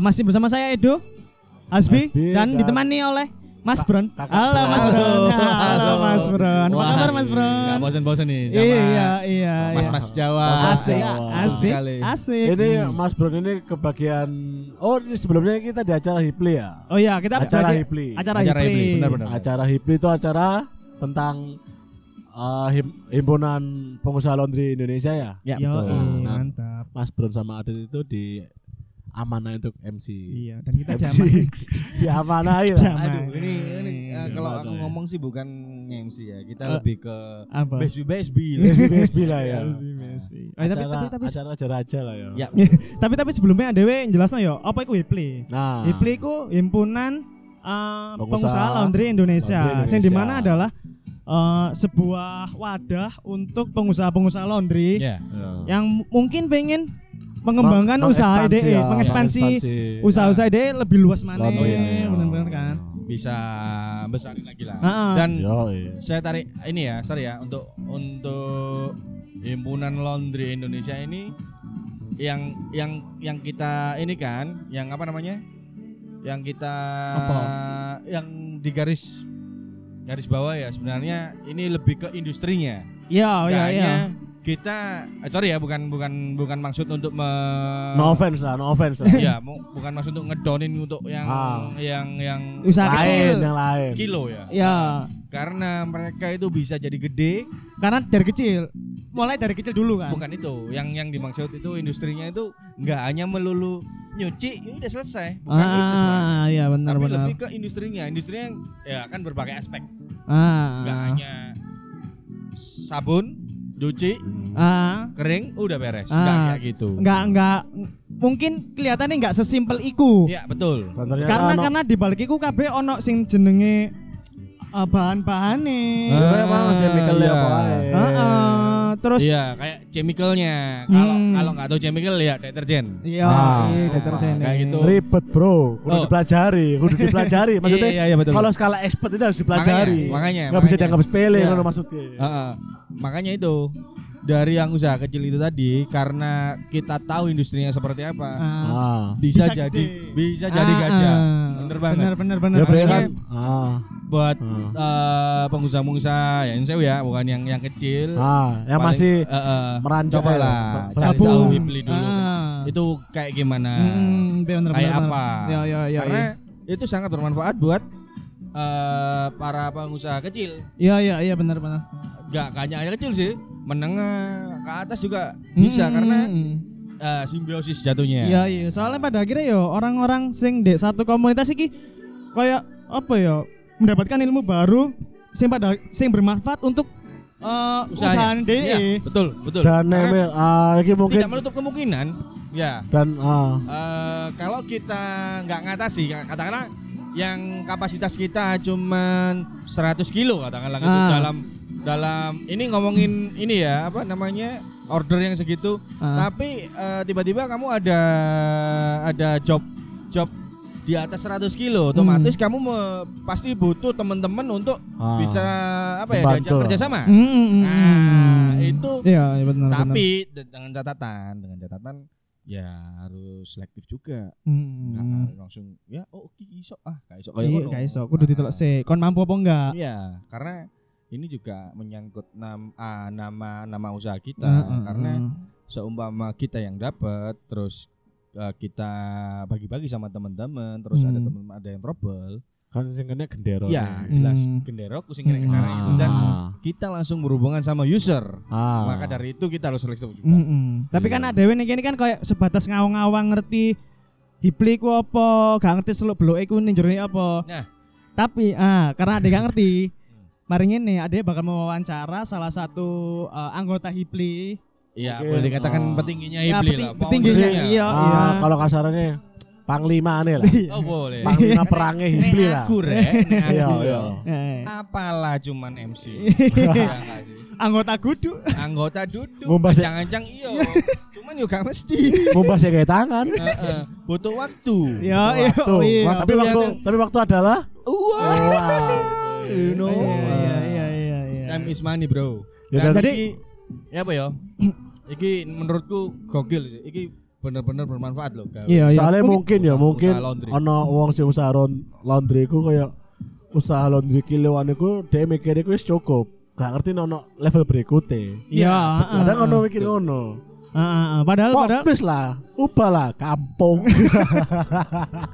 masih bersama saya Edo, Asbi, Asbi, dan dan- ditemani oleh Mas Bron. Halo Bron. Mas Bron. Halo. Mas Bron. Apa kabar Mas Bron? bosan-bosan nih sama Iya, iya, Mas iya. Mas Jawa. Asik, Jawa. asik, asik. Ini Mas Bro ini kebagian Oh ini sebelumnya kita di acara Hipli ya Oh iya, kita Acara bagi- Hipli. Acara Acara Hipli. Benar-benar. Acara Hipli itu acara tentang him- himpunan pengusaha laundry Indonesia ya Ya, Yo, betul. Nah, mantap. Mas Bron sama Adit itu di amanah untuk MC Iya, dan kita MC diamanahi Diamanai. Aduh, ini, ini eh, kalau Gimana aku ya? ngomong sih bukan MC ya. Kita Eh, lebih ke Apa? BSB BSB. BSB BSB lah ya Oh, tapi, acara tapi, tapi, acara raja-raja lah ya Ya, tapi tapi sebelumnya Dewe jelasno yo, apa itu Hipli? nah Hipli ku himpunan uh, Pengusaha pengusaha laundry Indonesia. Laundry Yang di Indonesia. mana adalah uh, sebuah wadah untuk pengusaha-pengusaha laundry ya. Ya. yang mungkin pengen mengembangkan Meng- usaha ide, ya, mengekspansi usaha-usaha ide lebih luas mana, Laundry, ya. benar-benar kan. Bisa besarin lagi lah. Heeh. Dan Yoi. saya tarik ini ya, sorry ya untuk untuk himpunan laundry Indonesia ini yang yang yang kita ini kan, yang apa namanya? Yang kita Apa? yang di garis garis bawah ya sebenarnya ini lebih ke industrinya. Iya, iya, iya. Kita eh, sorry ya bukan bukan bukan maksud untuk me, no offense lah no offense lah ya mu- bukan maksud untuk ngedonin untuk yang Ah. yang yang Usaha lain kecil. yang lain kilo ya. Ya, Karena mereka itu bisa jadi gede, karena dari kecil. Mulai dari kecil dulu kan. bukan itu. Yang yang dimaksud itu industrinya itu nggak hanya melulu nyuci, ya udah selesai. Bukan itu sebenarnya. Ah, iya benar Tapi benar. lebih ke industrinya. Industrinya ya kan berbagai aspek. Ah. Nggak hanya sabun, cuci, Ah. kering, udah beres. Ah. Nggak kayak gitu. Enggak enggak mungkin kelihatannya enggak sesimpel iku. Ya betul. Karena ono- karena di balik iku kabeh ono sing jenenge uh, bahan-bahane. Ya, emang chemical iya. apa terus Iya, kayak chemicalnya. Kalau Hmm. kalau nggak tahu chemical ya deterjen. iya Ah. iya, deterjen. Kayak gitu. ribet bro kudu Oh. dipelajari kudu dipelajari maksudnya Iya, iya, betul. kalau skala expert itu harus dipelajari Makanya, makanya, nggak bisa dianggap sepele Iya. kalau maksudnya Heeh. makanya itu dari yang usaha kecil itu tadi karena kita tahu industrinya seperti apa Ah. ah bisa, Bisa jadi gede. bisa jadi Ah, gajah ah. bener banget Bener bener bener. ya kan ah buat ah. eh, pengusaha-pengusaha yang saya ya bukan yang yang kecil ah yang Paling- masih eh, eh, merancang coba ya, lah cari tahu Wipli dulu Ah. itu kayak gimana Hmm, bener, kayak bener, apa bener. Ya ya ya. karena itu sangat bermanfaat buat eh, para pengusaha kecil Iya iya iya benar benar. Gak hanya hanya kecil sih menengah ke atas juga bisa Hmm, karena eh, simbiosis jatuhnya Iya iya, soalnya pada akhirnya yo orang-orang sing di satu komunitas iki kayak apa ya mendapatkan ilmu baru sing pada sing bermanfaat untuk uh, usaha Usahanya. DE. Iya, betul betul dan Karena emang ah ini mungkin tidak menutup kemungkinan ya dan ah eh, kalau kita nggak ngatasi katakanlah yang kapasitas kita cuman 100 kilo katakanlah gitu Ah. dalam dalam ini ngomongin ini ya apa namanya order yang segitu Ah. tapi eh, tiba-tiba kamu ada ada job job di atas 100 kilo otomatis kamu me- pasti butuh teman-teman untuk ah. bisa apa ya diajak lah. kerja sama Hmm, hmm, hmm, nah hmm. itu Iya, iya benar benar. tapi de- dengan catatan dengan catatan ya harus selektif juga Hmm. nggak harus langsung ya oh oke iso ah gak iso Iya, ngono. guys, so kudu ditelok sih. Kon mampu apa enggak? iya karena ini juga menyangkut nam, ah, nama nama usaha kita Heeh, karena heeh. seumpama kita yang dapat terus eh, kita bagi-bagi sama teman-teman terus ada Hmm. teman ada yang trouble kan sing kena gendero ya nih. jelas Hmm. genderok kusing kena Hmm. cara itu dan Ah. kita langsung berhubungan sama user ah maka dari itu kita harus selektif juga Hmm, hmm. Tapi kan Iya. ada ini ini kan kayak sebatas ngawang-ngawang ngerti Hipli ku apa, gak ngerti seluk beluk iku ning jerone apa. Nah. Tapi ah karena ada gak ngerti, mari ini ada bakal mewawancara salah satu eh, anggota Hipli. Iya, Oke. boleh dikatakan Ah. petingginya Ya, Ibli peting- lah. petingginya, iya. ah kalau kasarannya panglima aneh lah Oh boleh. panglima perangnya Hibli Nek lah aku rek, Iya, iya. ya. Eh, Apalah cuman MC. Ya anggota kudu. Anggota duduk, Ngumbas ya? jangan-jangan iyo. Cuman juga mesti. ngumbas ya kayak tangan Heeh, Butuh waktu. Ya, iya, waktu. oh, iya. tapi Waktu tapi waktu adalah Wah. You know. Iya, iya, iya, iya. Time is money, bro. Ya, iki- ya apa ya? Iki menurutku gokil sih. Iki bener-bener bermanfaat loh. Iya, iya. Soalnya mungkin, ya mungkin ono wong sing usaha ron- laundry ku kayak usaha laundry kiloan iku dia mikir iku wis cukup. Gak ngerti ono level berikutnya. Iya, Kadang ono mikir ngono. Heeh. padahal Kok padahal bis lah, ubah lah kampung.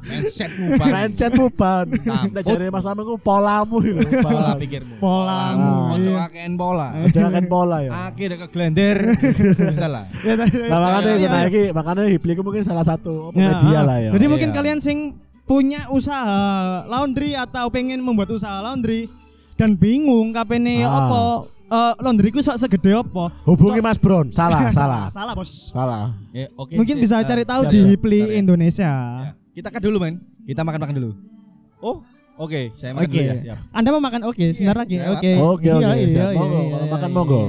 mindsetmu bang. Mindsetmu ban. Kampung. Nek jare Mas Ameng ku polamu iku. pola pikirmu. Polamu, Ojo iya. akean pola. Jangan pola ya. Akhirnya ke glender. Bisa lah. Nah makanya Iya, kita iya. iki makanya Hibli ku mungkin salah satu Ya, media ah. lah ya. Jadi mungkin Iya. kalian sing punya usaha laundry atau pengen membuat usaha laundry dan bingung kapene Ah. apa eh, laundry ku sok segede apa? Hubungi Mas Bron. Salah, salah. Salah, Bos. Salah. Ya, oke. Mungkin sip. bisa Eh, cari tahu siap, di siap. Bentar ya. Indonesia. Ya, Kita cut dulu, men. Kita makan-makan dulu. Oh, oke. Saya makan Oke. dulu ya. Siap. Anda mau makan? Oke, sebentar lagi. Oke. Oke, oke, Iya, iya, iya, Monggo, iya, makan monggo.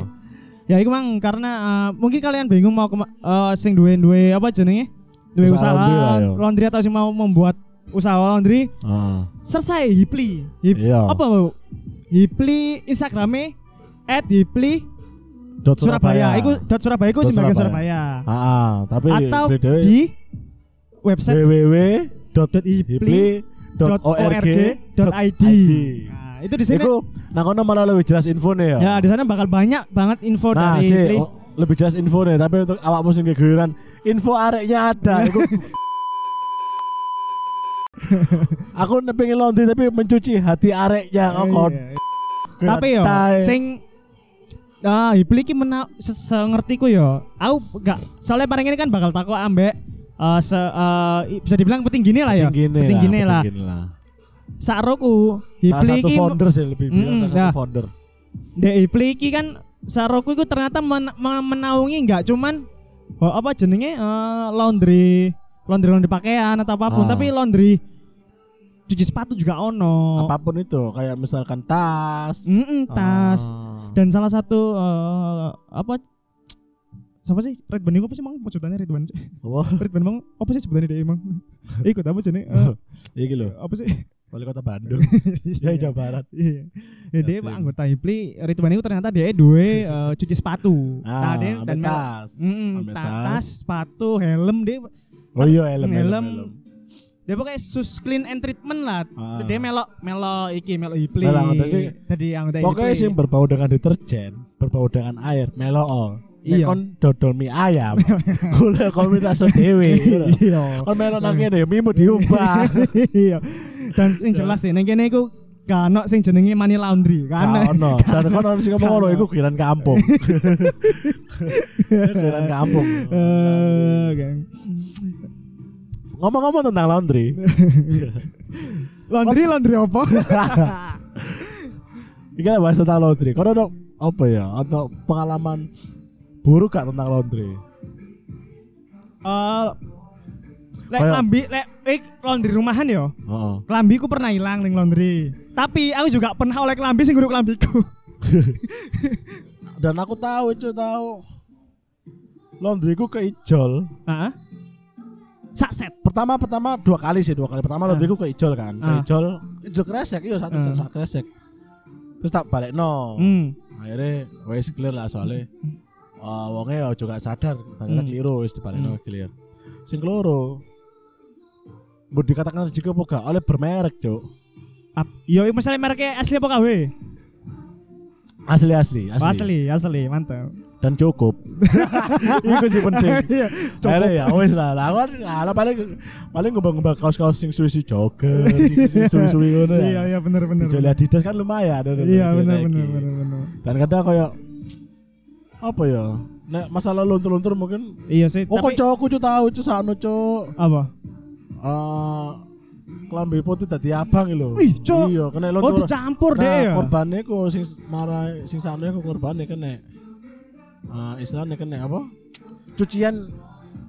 Ya iku mang karena eh, mungkin kalian bingung mau eh, sing duwe-duwe apa jenenge? Duwe Usaha usaha, laundry laundry atau sing mau membuat usaha laundry, Ah. search Hipli. Hip, Iya. Apa mau? Hipli Instagramnya at Hipli Dot Surabaya. Iku dot Surabaya iku bagian Surabaya. Surabaya. Ah, tapi Atau di website www.hipli.org.id. Nah, itu di sini. Iku nah kono malah lebih jelas infonya ya. Ya, di sana bakal banyak banget info Nah, dari Hipli. oh, lebih jelas infonya tapi untuk awakmu sing kegeeran info areknya ada. Iku Aku pengen laundry tapi mencuci hati areknya kok kon. Iya. Tapi yo sing Ah, Hipli ki mena se sengertiku yo. Aku gak soalnya paling ini kan bakal takut ambek eh, se i- bisa dibilang petinggine lah ya. Gini Petinggine lah. petinggine lah. Saroku ki founder sih lebih bilang Mm, nah. satu founder. Dek Hipli ki kan Saroku itu ternyata men men- menaungi nggak cuman oh, apa jenenge eh, laundry laundry laundry pakaian atau apa pun, Ah. tapi laundry cuci sepatu juga ono. Apa pun itu kayak misalkan tas. Mm-mm, tas. Ah. Dan salah satu eh, apa Siapa sih? Ridwan itu apa sih emang sebutannya Ridwan? Apa? Ridwan emang apa sih sebutannya dia emang? Ikut apa sih Eh, Iki lho, apa sih? wali kota Bandung. ya Jawa Barat. Iya. Ya, dia Yatim. anggota Hipli Ridwan itu ternyata dia dua eh, cuci sepatu. Ah, dia ambil mel- tas. Mm, tas, sepatu, helm dia Oh iya helm, helm, helm. helm. Dia pokoknya sus clean and treatment lah. Ah. Dia melok melok iki melok Hipli. Melok, tadi- Tadi anggota Pokoknya Hipli. sing berbau dengan deterjen, berbau dengan air, meloo. Nek Iya. kon dodol mie ayam, kula kon minta so dhewe. Iya. Kon melo nang kene mie mu diubah. Iya. Dan sing jelas sih ning kene iku ono sing jenenge money laundry, kan. Gak ono. Dan kon ono sing ngomong ngono iku kiran kampung. kiran kampung. Eh. Ngomong-ngomong tentang laundry, Laundry laundry apa? kita bahas tentang laundry. Kon ono apa ya? Ono pengalaman buruk gak tentang laundry? Eh Lek Kayak- lambi lek ik laundry rumahan yo. Heeh. Lambiku pernah hilang ning laundry. Tapi aku juga pernah oleh lambi sing guruk lambiku. Dan aku tahu itu tahu laundryku keijol. Heeh. Sak set. pertama pertama dua kali sih dua kali pertama laundryku ke ijol kan ke Ah. ijol ijol kresek iya satu Ah. sak kresek terus tak balik no Hmm. akhirnya wes clear lah soalnya uh, wongnya ya juga sadar ternyata Hmm. keliru wes dibalik no clear sing keloro Mau dikatakan jika apa gak oleh bermerek cuk Ap, yo misalnya mereknya asli apa KW? Asli asli asli, asli, asli, mantap. dan cukup itu sih penting Iya, Akhirnya ya wes lah lah kan lah paling paling ngembang-ngembang kaos-kaos sing suwi-suwi jogger suwi-suwi ngono ya Iya, iya bener bener. Ijol Adidas kan lumayan ada Iya bener bener bener bener. Dan kadang kayak apa ya? Nek masalah luntur-luntur mungkin Iya sih, Oh kok aku cu tahu cu sano cu apa? eh klambi putih tadi abang lho. Wih, Cuk. Iya, kena Oh luntur. dicampur nah, deh ya. korbannya ku sing marah sing sano ku korbannya kena eh istilahnya kena apa? Cucian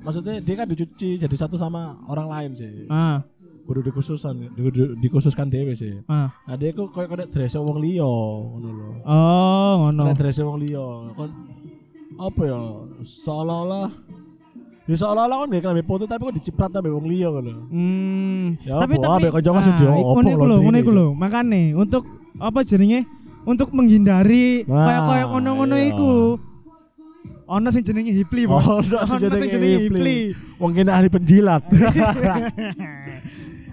maksudnya dia kan dicuci jadi satu sama orang lain sih. Ah, Kudu dikhususan, kudu dikhususkan dewe sih. ah. Nah dia ku kayak kena dress wong liya ngono lho. Oh, ngono. Kena dress wong liya. Kon apa ya? Seolah-olah Ya seolah-olah kan gak klambi putih tapi kok diciprat sampe wong liya ngono. Hmm. Ya tapi apa, tapi ambek kanca maksud dia, Ah, opo ngono iku lho, ngono iku lho. Makane untuk apa jenenge? Untuk menghindari Wah, kayak kayak ngono-ngono iya. iku. Ono sing jenenge Hipli, Bos. Ono sing jenenge Hipli. Hipli. Mungkin ahli penjilat.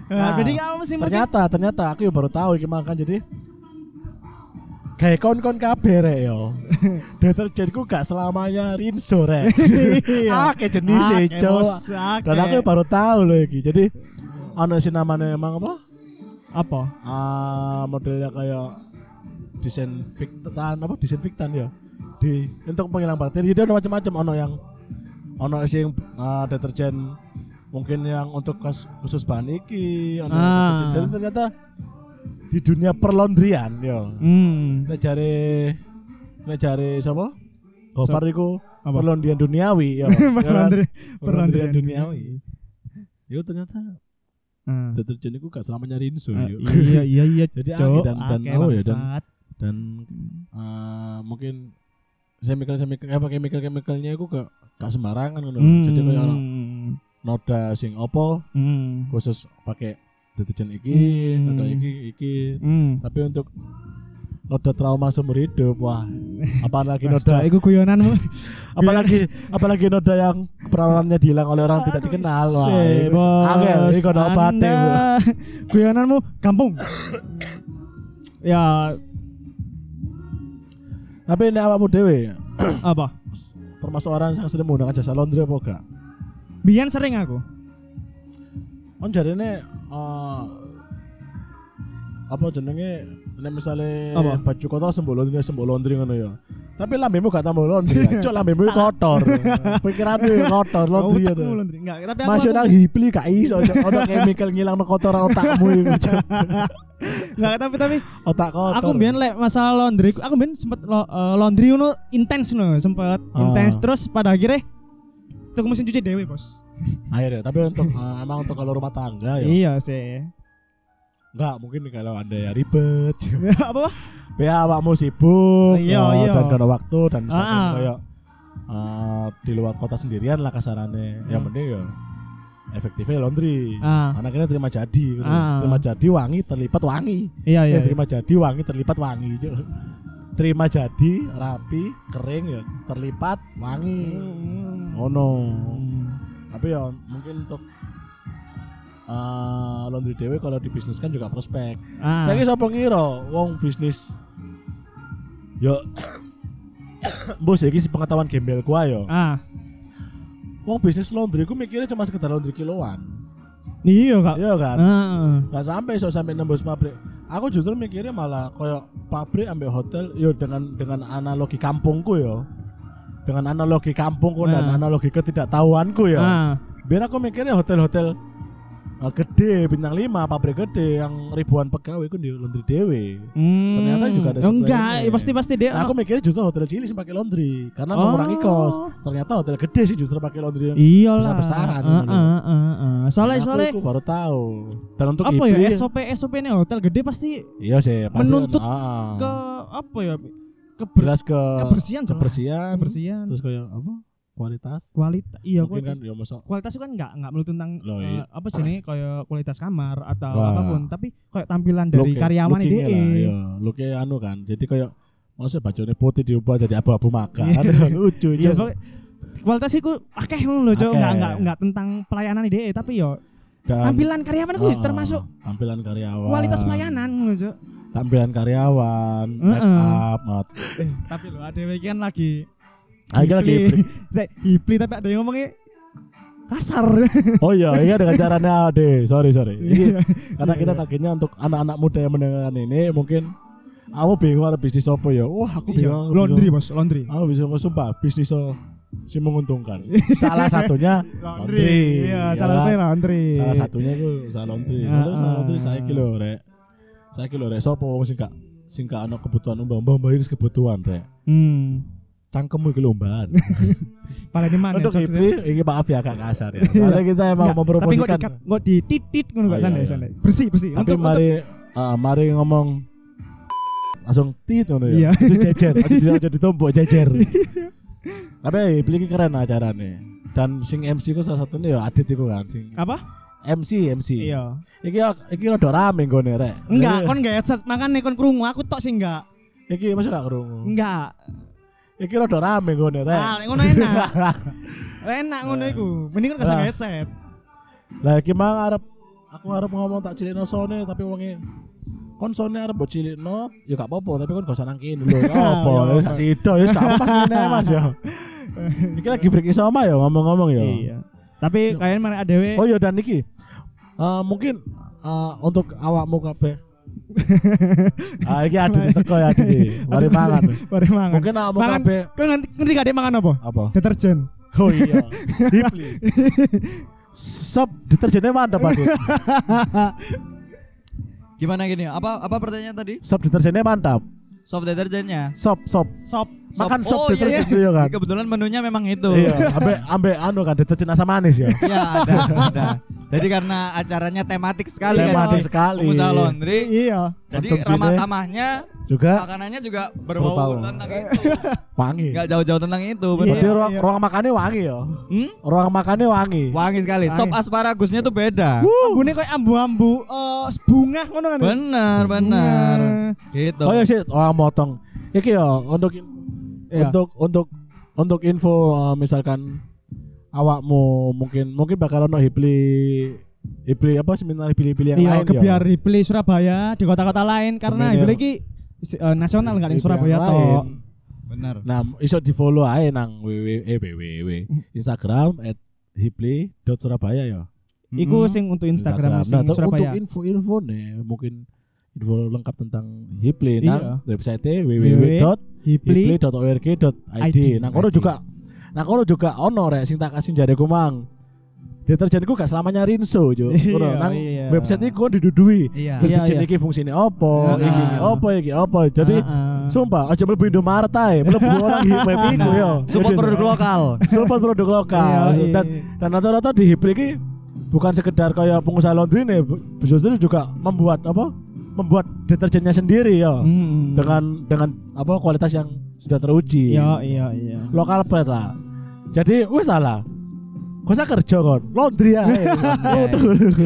Nah, jadi kamu sih ternyata ternyata aku ya baru tahu iki makan jadi kayak kon-kon kabeh rek yo. Deterjenku gak selamanya rinso rek. Ah, kayak jenis. Bos, akeh. Dan aku baru tahu loh iki. Jadi ono sih namanya emang apa? apa? Ah, modelnya kayak disinfektan apa disinfektan ya. Di untuk penghilang bakteri dia ada macam-macam ono yang ono sing ah, deterjen mungkin yang untuk khusus bahan iki ono yang Ah. deterjen. Jadi ternyata di dunia perlaundrian yo. Hmm. Nek jare nek jare sapa? Gofar iku Apa? perlaundrian duniawi ya. Perlaundri- Perlaundrian perlaundrian duniawi. Yo ternyata Ah. deterjen itu gak selamanya rinso Ah, yo. iya iya iya Jadi Cok, dan dan oh ya dan dan eh, mungkin chemical chemical apa chemical chemicalnya itu gak gak sembarangan ngono. Hmm. Jadi kayak ono noda sing opo Hmm. khusus pakai deterjen iki, Hmm. noda iki iki. Hmm. Tapi untuk noda trauma seumur hidup wah apalagi Noda iku guyonanmu. apalagi apalagi noda yang perawanannya dihilang oleh orang tidak Aduh, dikenal wah angel iku ono obate. Guyonanmu kampung. ya tapi ini awakmu dewe apa? termasuk orang yang sering menggunakan jasa laundry apa gak Biyen sering aku. Kan jarine eh apa jenenge nek misale Apa? baju kotor sembok laundry sembok laundry ngono ya. Tapi lambemu gak tambah laundry. ya. Cok lambemu kotor. Pikiranmu ya kotor laundry ya. Otakmu laundry. Enggak, tapi aku Masuk aku- nang hipli gak iso ono chemical ngilangno kotoran otakmu iku. Cok. enggak, tapi tapi Otak kotor. aku biyen lek masalah laundry, aku biyen sempet lo, eh, laundry ngono intens no, sempet Ah. intens terus pada akhirnya tuku mesin cuci dewe, Bos. Akhirnya tapi untuk eh, emang untuk kalau rumah tangga ya. Iya sih. Enggak, mungkin kalau ada ya ribet. apa? Ya awakmu sibuk Iya, ya, iya. dan gak ada waktu dan misalkan Ah. kayak eh, di luar kota sendirian lah kasarannya. Yang Hmm. penting ya efektifnya laundry. Ah. Karena kita terima jadi, gitu. Ah. terima jadi wangi terlipat wangi. Iya Ya, iya. terima jadi wangi terlipat wangi. Terima jadi rapi kering ya terlipat wangi. Oh no. Hmm. Tapi ya mungkin untuk eh laundry dewe kalau dibisniskan juga prospek. Ah. Saya sapa ngira wong bisnis yo Bos iki si pengetahuan gembel gua yo. Ah. Wong bisnis laundry ku mikirnya cuma sekedar laundry kiloan. Iya, Kak. Iya kan? Ah. Gak sampai so sampai nembus pabrik. Aku justru mikirnya malah koyo pabrik ambil hotel yo dengan dengan analogi kampungku yo. Dengan analogi kampungku dan Ah. analogi ketidaktahuanku ya. Ah. Biar aku mikirnya hotel-hotel eh, gede bintang 5 pabrik gede yang ribuan pegawai ku di laundry dewe. Hmm. Ternyata juga ada Enggak, supply-nya. pasti pasti dia. Nah, aku mikirnya justru hotel cilik sih pakai laundry karena Oh. mengurangi kos. Ternyata hotel gede sih justru pakai laundry yang Iya lah. besar-besaran Heeh, gitu loh. heeh, heeh. Soalnya Aku- soalnya aku baru tahu. Dan untuk apa ya SOP SOP ini hotel gede pasti Iya sih, pasti menuntut kan, ah. ke apa ya? Keber, jelas ke kebersihan jelas. kebersihan, kebersihan. terus kayak apa? Kualitas. kualitas iya Mungkin kualitas kan ya masa kualitas itu kan nggak nggak melulu tentang Loh, eh, iya. apa jenis kayak kualitas kamar atau Wah. apa pun tapi kayak tampilan dari look- karyawan ini lah, Iya, looknya anu kan. Jadi kayak maksudnya bacanya putih diubah jadi abu-abu maka. Kan lucu Iya, kualitas itu akeh ngono lho, Cok. Akeh. Enggak enggak enggak tentang pelayanan ide, tapi yo Dan- tampilan karyawan itu Ah, termasuk tampilan karyawan. kualitas pelayanan ngono, Cok. Tampilan karyawan, Heeh. make up, mat. Eh, tapi lo ada yang kan lagi Ah, ini lagi hipli. tapi ada yang ngomongnya kasar. Oh iya, iya dengan caranya deh. Sorry sorry. Ini Iya. karena kita targetnya untuk anak-anak muda yang mendengarkan ini mungkin kamu bingung ada bisnis apa ya? Wah aku Iya, bingung. aku laundry. Bos, laundry. Aku bisa sumpah bisnis so si menguntungkan. Salah satunya laundry. Iya, ya salah kan? satu laundry. Salah satunya itu salah laundry. Ah, salah ah. laundry saya kilo rek. Saya kilo rek. Sopo wong sing gak sing gak ana kebutuhan mbah mbah mbah iki kebutuhan rek. Hmm. Cangkemmu iki lomban. Paling di mana? Untuk ini, maaf ya agak kasar ya. Soalnya kita emang Enggak, mempromosikan. Tapi kok dititit ngono gak iya, santai iya. Bersih bersih. Tapi Untuk mari ah, mari ngomong langsung tit ngono ya. Iya. Itu jejer, aja aja ditumpuk jejer. Tapi pilih keren acarane. Dan sing MC ku salah satunya ya Adit iku kan sing apa? MC MC. Iya. Iki iki rada rame nggone rek. Enggak, kon enggak headset, makanya kon krungu, aku tok sih enggak. Iki masuk gak krungu. Enggak. Iki rada rame ngene rek. Ah, ngono enak. enak ngono iku. Mending kan kasih headset. Lah iki mang arep aku arep ngomong tak cilikno sone tapi wonge kon sone arep mbok cilikno ya gak apa-apa tapi kon gak usah nang kene lho. Apa Ya, ya gak sida ya gak apa ngene Mas ya. Iki lagi break sama ya ngomong-ngomong ya. Iya. Tapi kayaknya mana adewe Oh iya dan iki eh, mungkin eh, untuk awakmu kabeh. ah iki adu teko ya adi. Mari mangan. Mari mangan. Mungkin awakmu mangan. kabeh Kau ngerti ngerti gak dia makan apa? apa? Deterjen. Oh iya. Hipli. Sop deterjennya mantap Pak. Dit. Gimana gini? Apa apa pertanyaan tadi? Sop deterjennya mantap. Soft deterjennya. Sop sop. Sop. Makan sop oh, iya, deterjen iya. itu ya kan. Kebetulan menunya memang itu. Iya, ambe ambe anu kan deterjen asam manis ya. Iya, ada, ada. Jadi karena acaranya tematik sekali Tematik kan. sekali. Pengusaha laundry. Iya. Jadi ramah tamahnya Juga makanannya juga Berbau. berbau tentang itu. wangi. Enggak jauh-jauh tentang itu, Iya. benar. Berarti ruang, iya. ruang makannya wangi ya. Hmm? Ruang makannya wangi. Wangi sekali. Sop asparagusnya tuh beda. Ambune kayak ambu-ambu eh bunga ngono kan. Benar, benar. Gitu. Oh ya sih, orang motong. Iki ya untuk Iya. untuk untuk untuk info uh, misalkan awakmu mungkin mungkin bakal ono hipli hipli apa seminar hipli-hipli yang Iya, lain kebiar ya. replay Surabaya di kota-kota lain karena Seminar. ibu lagi eh, nasional kan di Hipli Surabaya toh. lain. Benar. Nah, iso di follow aja nang www eh, www Instagram at hipli.surabaya ya. Iku sing untuk Instagram, Nah, sing terus Surabaya. untuk info-info nih mungkin info lengkap tentang Hipli Iya. nang website www.hipli.org.id. ID. Nang kono juga nang kono juga ono rek sing tak kasih jareku mang. Deterjenku gak selamanya rinso. Iya, Kono nang iya. website iku didudui. Iya. Deterjen Iya, iya. iki fungsine Heeh. iki iki apa, iki apa. Jadi Heeh. sumpah aja mlebu Indomaret ae, mlebu orang di web iku yo. Support produk lokal. Support produk lokal. Iya, iya. Dan dan rata-rata di Hipli iki bukan sekedar kayak pengusaha laundry nih, justru juga membuat apa? Membuat deterjennya sendiri ya. Hmm. Dengan dengan apa kualitas yang sudah teruji. Iya, iya, iya. Lokal brand lah. Jadi wis lah. Kok saya kerja kon, laundry ya.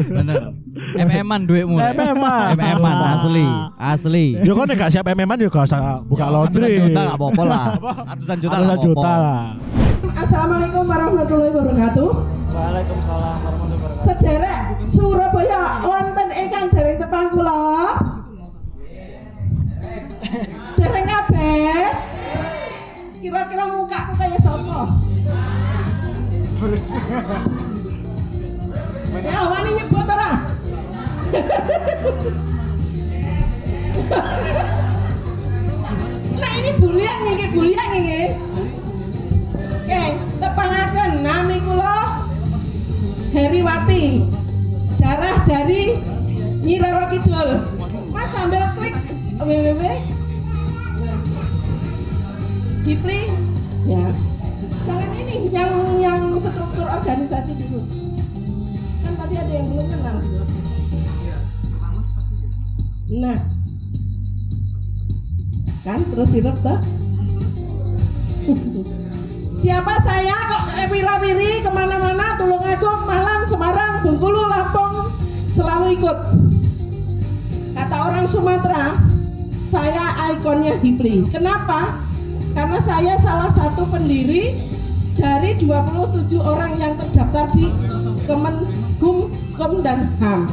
Benar. MM-an duitmu. MM-an. MM-an asli, asli. Ya kon nek gak siap MM-an ya gak usah buka laundry. Ratusan juta gak apa-apa lah. Ratusan juta Ratusan juta apa-apa. lah. Assalamualaikum warahmatullahi wabarakatuh. Waalaikumsalam warahmatullahi wabarakatuh. Sederek Surabaya wonten ingkang dereng tepang kula. Dereng kabeh. Kira-kira mukaku kaya sapa? ya, wani nyebut ora? nah ini bulian nggih, bulian nggih. Oke, tepangaken Heriwati. Darah dari Nyi Roro Kidul. Mas sambil klik www Hipli ya. Jangan ini yang yang struktur organisasi dulu. Kan tadi ada yang belum kenal. Nah. Kan terus sirup toh? Siapa saya kok eh, wira-wiri ke mana-mana Tulungagung, Malang, Semarang, Bengkulu, Lampung selalu ikut. Kata orang Sumatera, saya ikonnya Hipli. Kenapa? Karena saya salah satu pendiri dari 27 orang yang terdaftar di Kemenhum Kom dan HAM.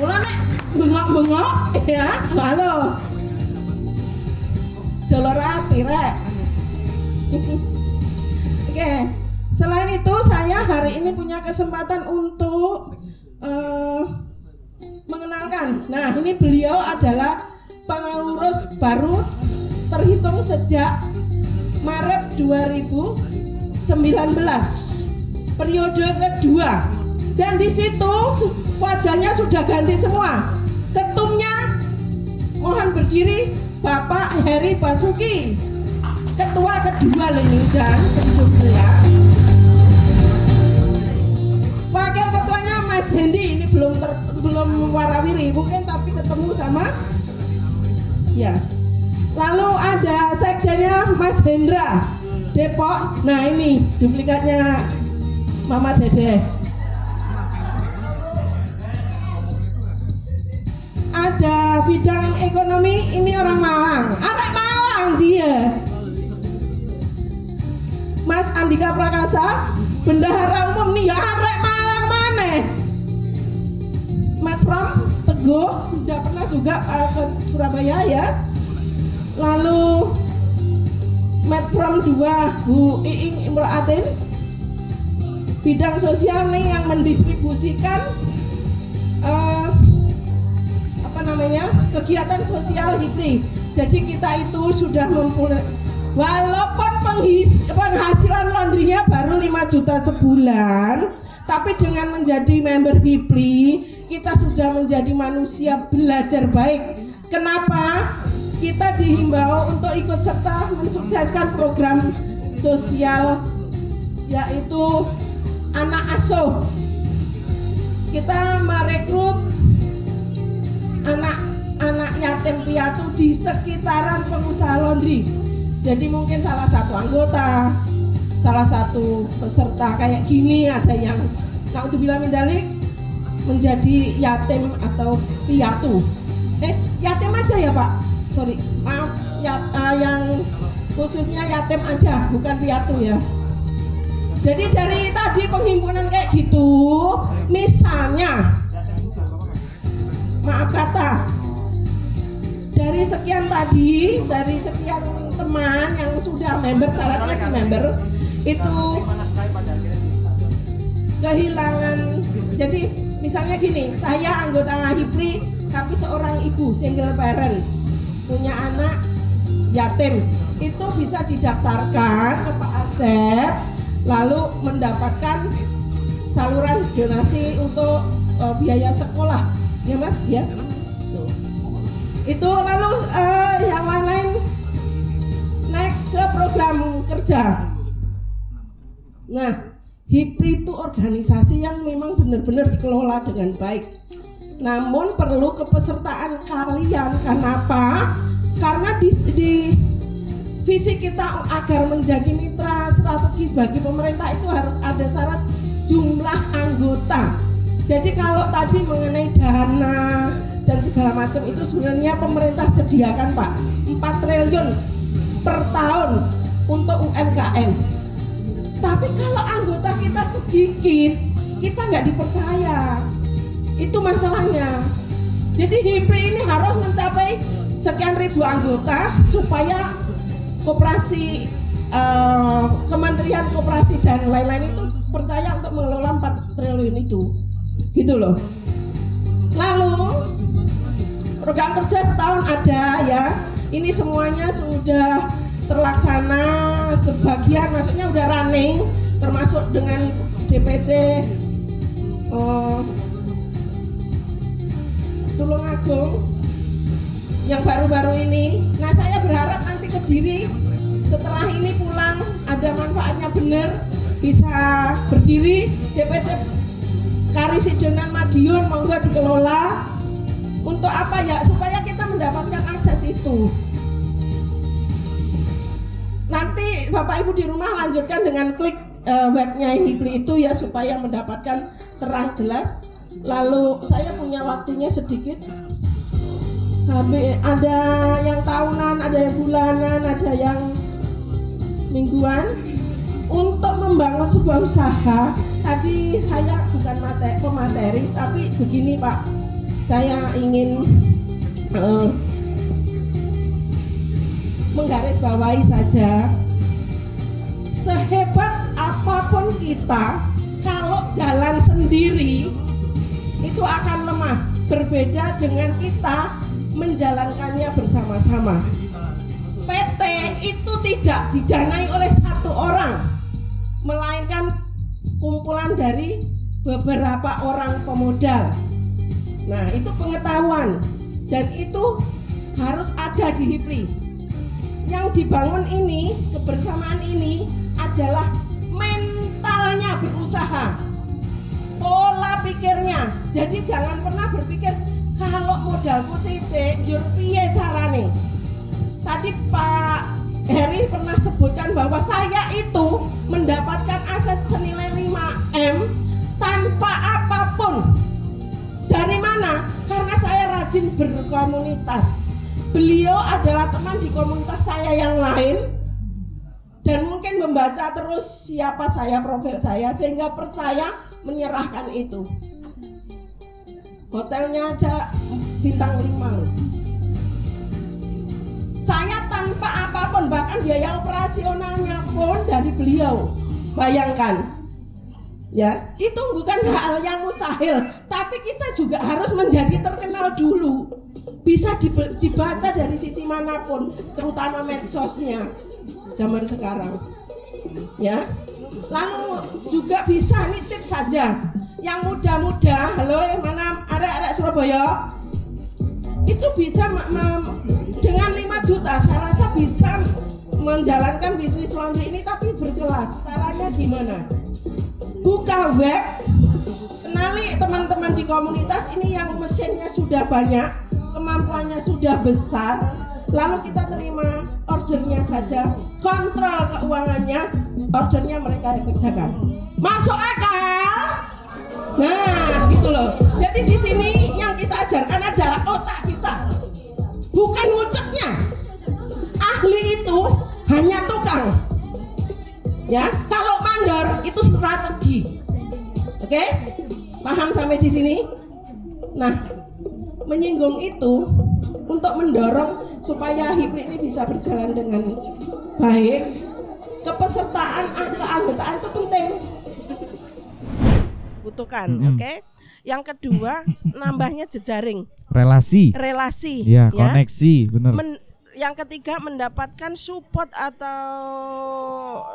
Mulane bengok-bengok ya, halo. Hati rek. Oke, selain itu saya hari ini punya kesempatan untuk eh, mengenalkan. Nah, ini beliau adalah pengurus baru terhitung sejak Maret 2019 periode kedua dan di situ wajahnya sudah ganti semua ketumnya mohon berdiri Bapak Heri Basuki ketua kedua ini dan ya wakil ketuanya Mas Hendi ini belum ter, belum warawiri mungkin tapi ketemu sama ya. Lalu ada sekjennya Mas Hendra Depok. Nah ini duplikatnya Mama Dede ada bidang ekonomi ini orang Malang. Arek Malang dia. Mas Andika Prakasa bendahara umum nih. Ya arek Malang mana? Metrom Teguh udah pernah juga uh, ke Surabaya ya. Lalu Metprom 2 Bu Iing Imraatin bidang sosial nih yang mendistribusikan apa namanya kegiatan sosial HIPLI jadi kita itu sudah mempunyai walaupun penghis- penghasilan laundrynya baru 5 juta sebulan tapi dengan menjadi member HIPLI kita sudah menjadi manusia belajar baik. Kenapa? Kita dihimbau untuk ikut serta mensukseskan program sosial yaitu anak asuh. Kita merekrut anak-anak yatim piatu di sekitaran pengusaha laundry. Jadi mungkin salah satu anggota, salah satu peserta kayak gini ada yang nah untuk bilang mendalik menjadi yatim atau piatu. Eh yatim aja ya Pak, sorry maaf ya, eh, yang khususnya yatim aja bukan piatu ya. Jadi dari tadi penghimpunan kayak gitu, misalnya maaf kata. Dari sekian tadi dari sekian teman yang sudah member syaratnya si member itu kehilangan. Jadi misalnya gini saya anggota HIPLI tapi seorang ibu single parent punya anak yatim. Itu bisa didaftarkan ke Pak Asep lalu mendapatkan saluran donasi untuk eh, biaya sekolah ya mas ya. Tuh. itu lalu eh, yang lain-lain. Next ke program kerja. Nah HIPRI itu organisasi yang memang benar-benar dikelola dengan baik. Namun perlu kepesertaan kalian. Kenapa? Karena di, di visi kita agar menjadi mitra strategis bagi pemerintah itu harus ada syarat jumlah anggota jadi kalau tadi mengenai dana dan segala macam itu sebenarnya pemerintah sediakan Pak 4 triliun per tahun untuk UMKM. Tapi kalau anggota kita sedikit, kita nggak dipercaya. Itu masalahnya. Jadi HIPRI ini harus mencapai sekian ribu anggota supaya koperasi eh, Kementerian Koperasi dan lain-lain itu percaya untuk mengelola 4 triliun itu gitu loh. Lalu program kerja setahun ada ya. Ini semuanya sudah terlaksana sebagian maksudnya udah running termasuk dengan DPC eh, Tulungagung yang baru-baru ini. Nah saya berharap nanti ke diri setelah ini pulang ada manfaatnya benar bisa berdiri DPC Karisidenan Madiun monggo dikelola. Untuk apa ya? Supaya kita mendapatkan akses itu. Nanti Bapak Ibu di rumah lanjutkan dengan klik eh, webnya Hibli itu ya supaya mendapatkan terang jelas. Lalu saya punya waktunya sedikit. Habis ada yang tahunan, ada yang bulanan, ada yang mingguan untuk membangun sebuah usaha tadi saya bukan materi, pemateri tapi begini Pak. Saya ingin eh, menggarisbawahi saja. Sehebat apa pun kita kalau jalan sendiri itu akan lemah. Berbeda dengan kita menjalankannya bersama-sama. PT itu tidak didanai oleh satu orang melainkan kumpulan dari beberapa orang pemodal. Nah, itu pengetahuan dan itu harus ada di HIPLI. Yang dibangun ini, kebersamaan ini adalah mentalnya berusaha. Pola pikirnya. Jadi jangan pernah berpikir kalau modalku titik, jur piye carane. Tadi Pak Heri pernah sebutkan bahwa saya itu mendapatkan aset senilai 5M tanpa apa pun. Dari mana? karena saya rajin berkomunitas. Beliau adalah teman di komunitas saya yang lain dan mungkin membaca terus siapa saya, profil saya sehingga percaya menyerahkan itu. Hotelnya aja bintang 5 loh. Saya tanpa apa pun bahkan biaya operasionalnya pun dari beliau. Bayangkan. Ya, itu bukan hal yang mustahil, tapi kita juga harus menjadi terkenal dulu. Bisa dibaca dari sisi mana pun, terutama medsosnya zaman sekarang. Ya. Lalu juga bisa nih tips saja. Yang muda-muda, halo yang mana ada-ada Surabaya? Itu bisa dengan 5 juta saya rasa bisa menjalankan bisnis laundry ini tapi berkelas. Caranya gimana? Buka web kenali teman-teman di komunitas ini yang mesinnya sudah banyak kemampuannya sudah besar lalu kita terima ordernya saja. Kontrol keuangannya ordernya mereka yang kerjakan. Masuk akal Nah, gitu loh. Jadi di sini yang kita ajarkan adalah otak kita, bukan ngucapnya. Ahli itu hanya tukang. Ya, kalau mandor itu strategi. Oke? Paham sampai di sini? Nah, menyinggung itu untuk mendorong supaya HIPRI ini bisa berjalan dengan baik. Kepesertaan keanggotaan itu penting butuhkan, oke? Yang kedua, nambahnya jejaring, Relasi. relasi, Iya, koneksi, bener. Men- yang ketiga mendapatkan support atau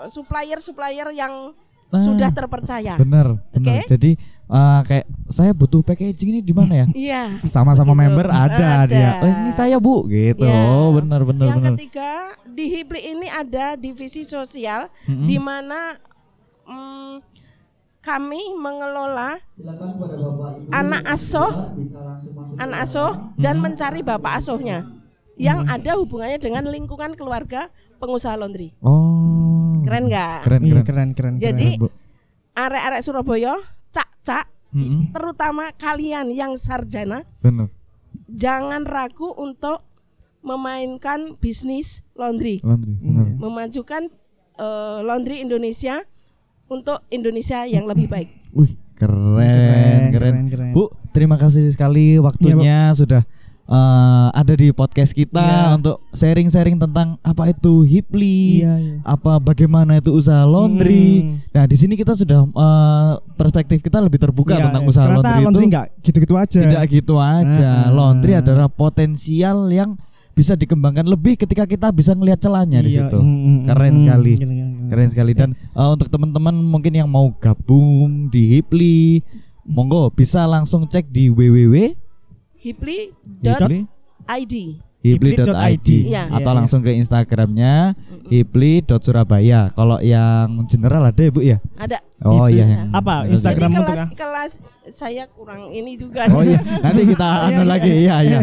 supplier-supplier yang Ah, sudah terpercaya. Bener, bener. Oke. Jadi eh, kayak saya butuh packaging ini di mana ya? Iya. Sama-sama Begitu. member ada, Ada. dia. Oh, ini saya bu, gitu. Ya. Oh, bener, bener, Yang bener. ketiga di HIPLI ini ada divisi sosial Mm-mm. di mana mm, kami mengelola anak asuh, anak asuh dan mencari bapak asuhnya yang ada hubungannya dengan lingkungan keluarga pengusaha laundry. Oh. Keren nggak? Keren, keren. keren, keren. Jadi arek-arek Surabaya, cak-cak, Mm-mm. terutama kalian yang sarjana, Bener. jangan ragu untuk memainkan bisnis laundry. Laundry, memajukan eh, laundry Indonesia untuk Indonesia yang lebih baik. Wih, keren, Keren, keren, keren, keren. Bu, terima kasih sekali waktunya sudah eh, ada di podcast kita Iya. untuk sharing-sharing tentang apa itu Hipli, Iya, iya. apa bagaimana itu usaha laundry. Hmm. Nah, di sini kita sudah eh, perspektif kita lebih terbuka Iya, tentang iya. usaha Ternyata laundry, laundry itu nggak gitu-gitu aja. tidak gitu aja. Ah, ah. Laundry adalah potensial yang bisa dikembangkan lebih ketika kita bisa ngelihat celahnya di Iya, situ. mm, mm, Keren mm, sekali. keren, keren, keren. Keren sekali dan uh, untuk teman-teman mungkin yang mau gabung di Hipli, monggo bisa langsung cek di www Hipli.id hipli.id Iya. atau Iya, langsung ke Instagramnya hipli.surabaya. Kalau yang general ada ya Bu ya? ada. Oh Hipli. iya yang Apa, general. Instagram Jadi untuk kelas ya? kelas saya kurang ini juga. Oh iya, nanti kita anu lagi. Iya iya.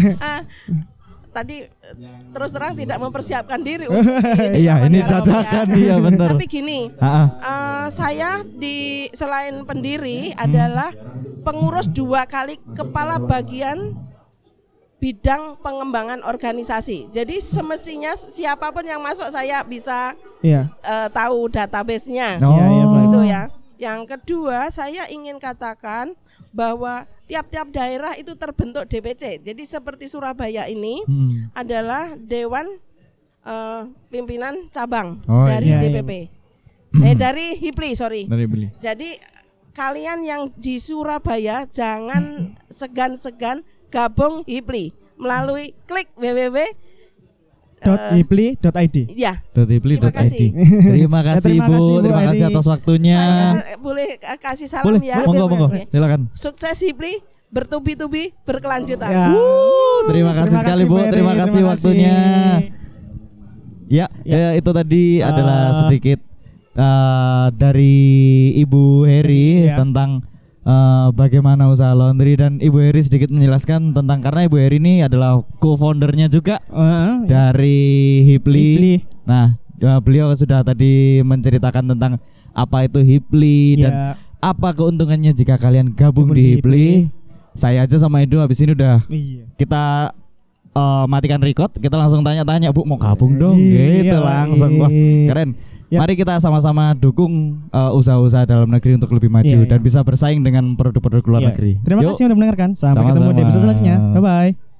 Tadi eh, terus terang tidak mempersiapkan diri untuk Iya, ini dialog dadakan ya. iya benar. Tapi gini, eh, saya di selain pendiri adalah pengurus dua kali kepala bagian bidang pengembangan organisasi. Jadi semestinya siapa pun yang masuk saya bisa Iya. eh, tahu database-nya. Oh. Iya, iya. Itu ya. Yang kedua, saya ingin katakan bahwa tiap-tiap daerah itu terbentuk DPC. Jadi seperti Surabaya ini Hmm. adalah Dewan eh, Pimpinan Cabang Oh, dari iya, iya. DPP. Eh dari HIPLI, sorry. Dari beli. Jadi kalian yang di Surabaya jangan segan-segan gabung HIPLI melalui klik www Dot Eh, hipli.id. ya Hipli.id. Terima kasih. Terima kasih Terima Bu, kasih, Bu terima kasih atas waktunya. saya boleh eh, kasih salam Boleh, ya. monggo monggo. Silakan. Sukses HIPLI bertubi-tubi berkelanjutan. Ya. Terima kasih sekali Bu, terima kasih waktunya. Ya, ya, itu tadi Eh, adalah sedikit eh, dari Ibu Heri Ya. tentang eh, bagaimana usaha laundry dan Ibu Heri sedikit menjelaskan tentang karena Ibu Heri ini adalah co-foundernya juga ya. dari Hipli. Hipli. Nah, eh, beliau sudah tadi menceritakan tentang apa itu Hipli dan Ya. apa keuntungannya jika kalian gabung Gabung di di Hipli. saya aja sama Edo habis ini udah Iya. kita eh, matikan record, kita langsung tanya-tanya Bu mau gabung dong Iya, gitu langsung. Wah, iya. keren. Ya. Mari kita sama-sama dukung eh, usaha-usaha dalam negeri untuk lebih maju Iya, iya. dan bisa bersaing dengan produk-produk luar Iya. negeri. Terima Yuk. kasih sudah mendengarkan. Sampai ketemu di episode selanjutnya. Bye bye.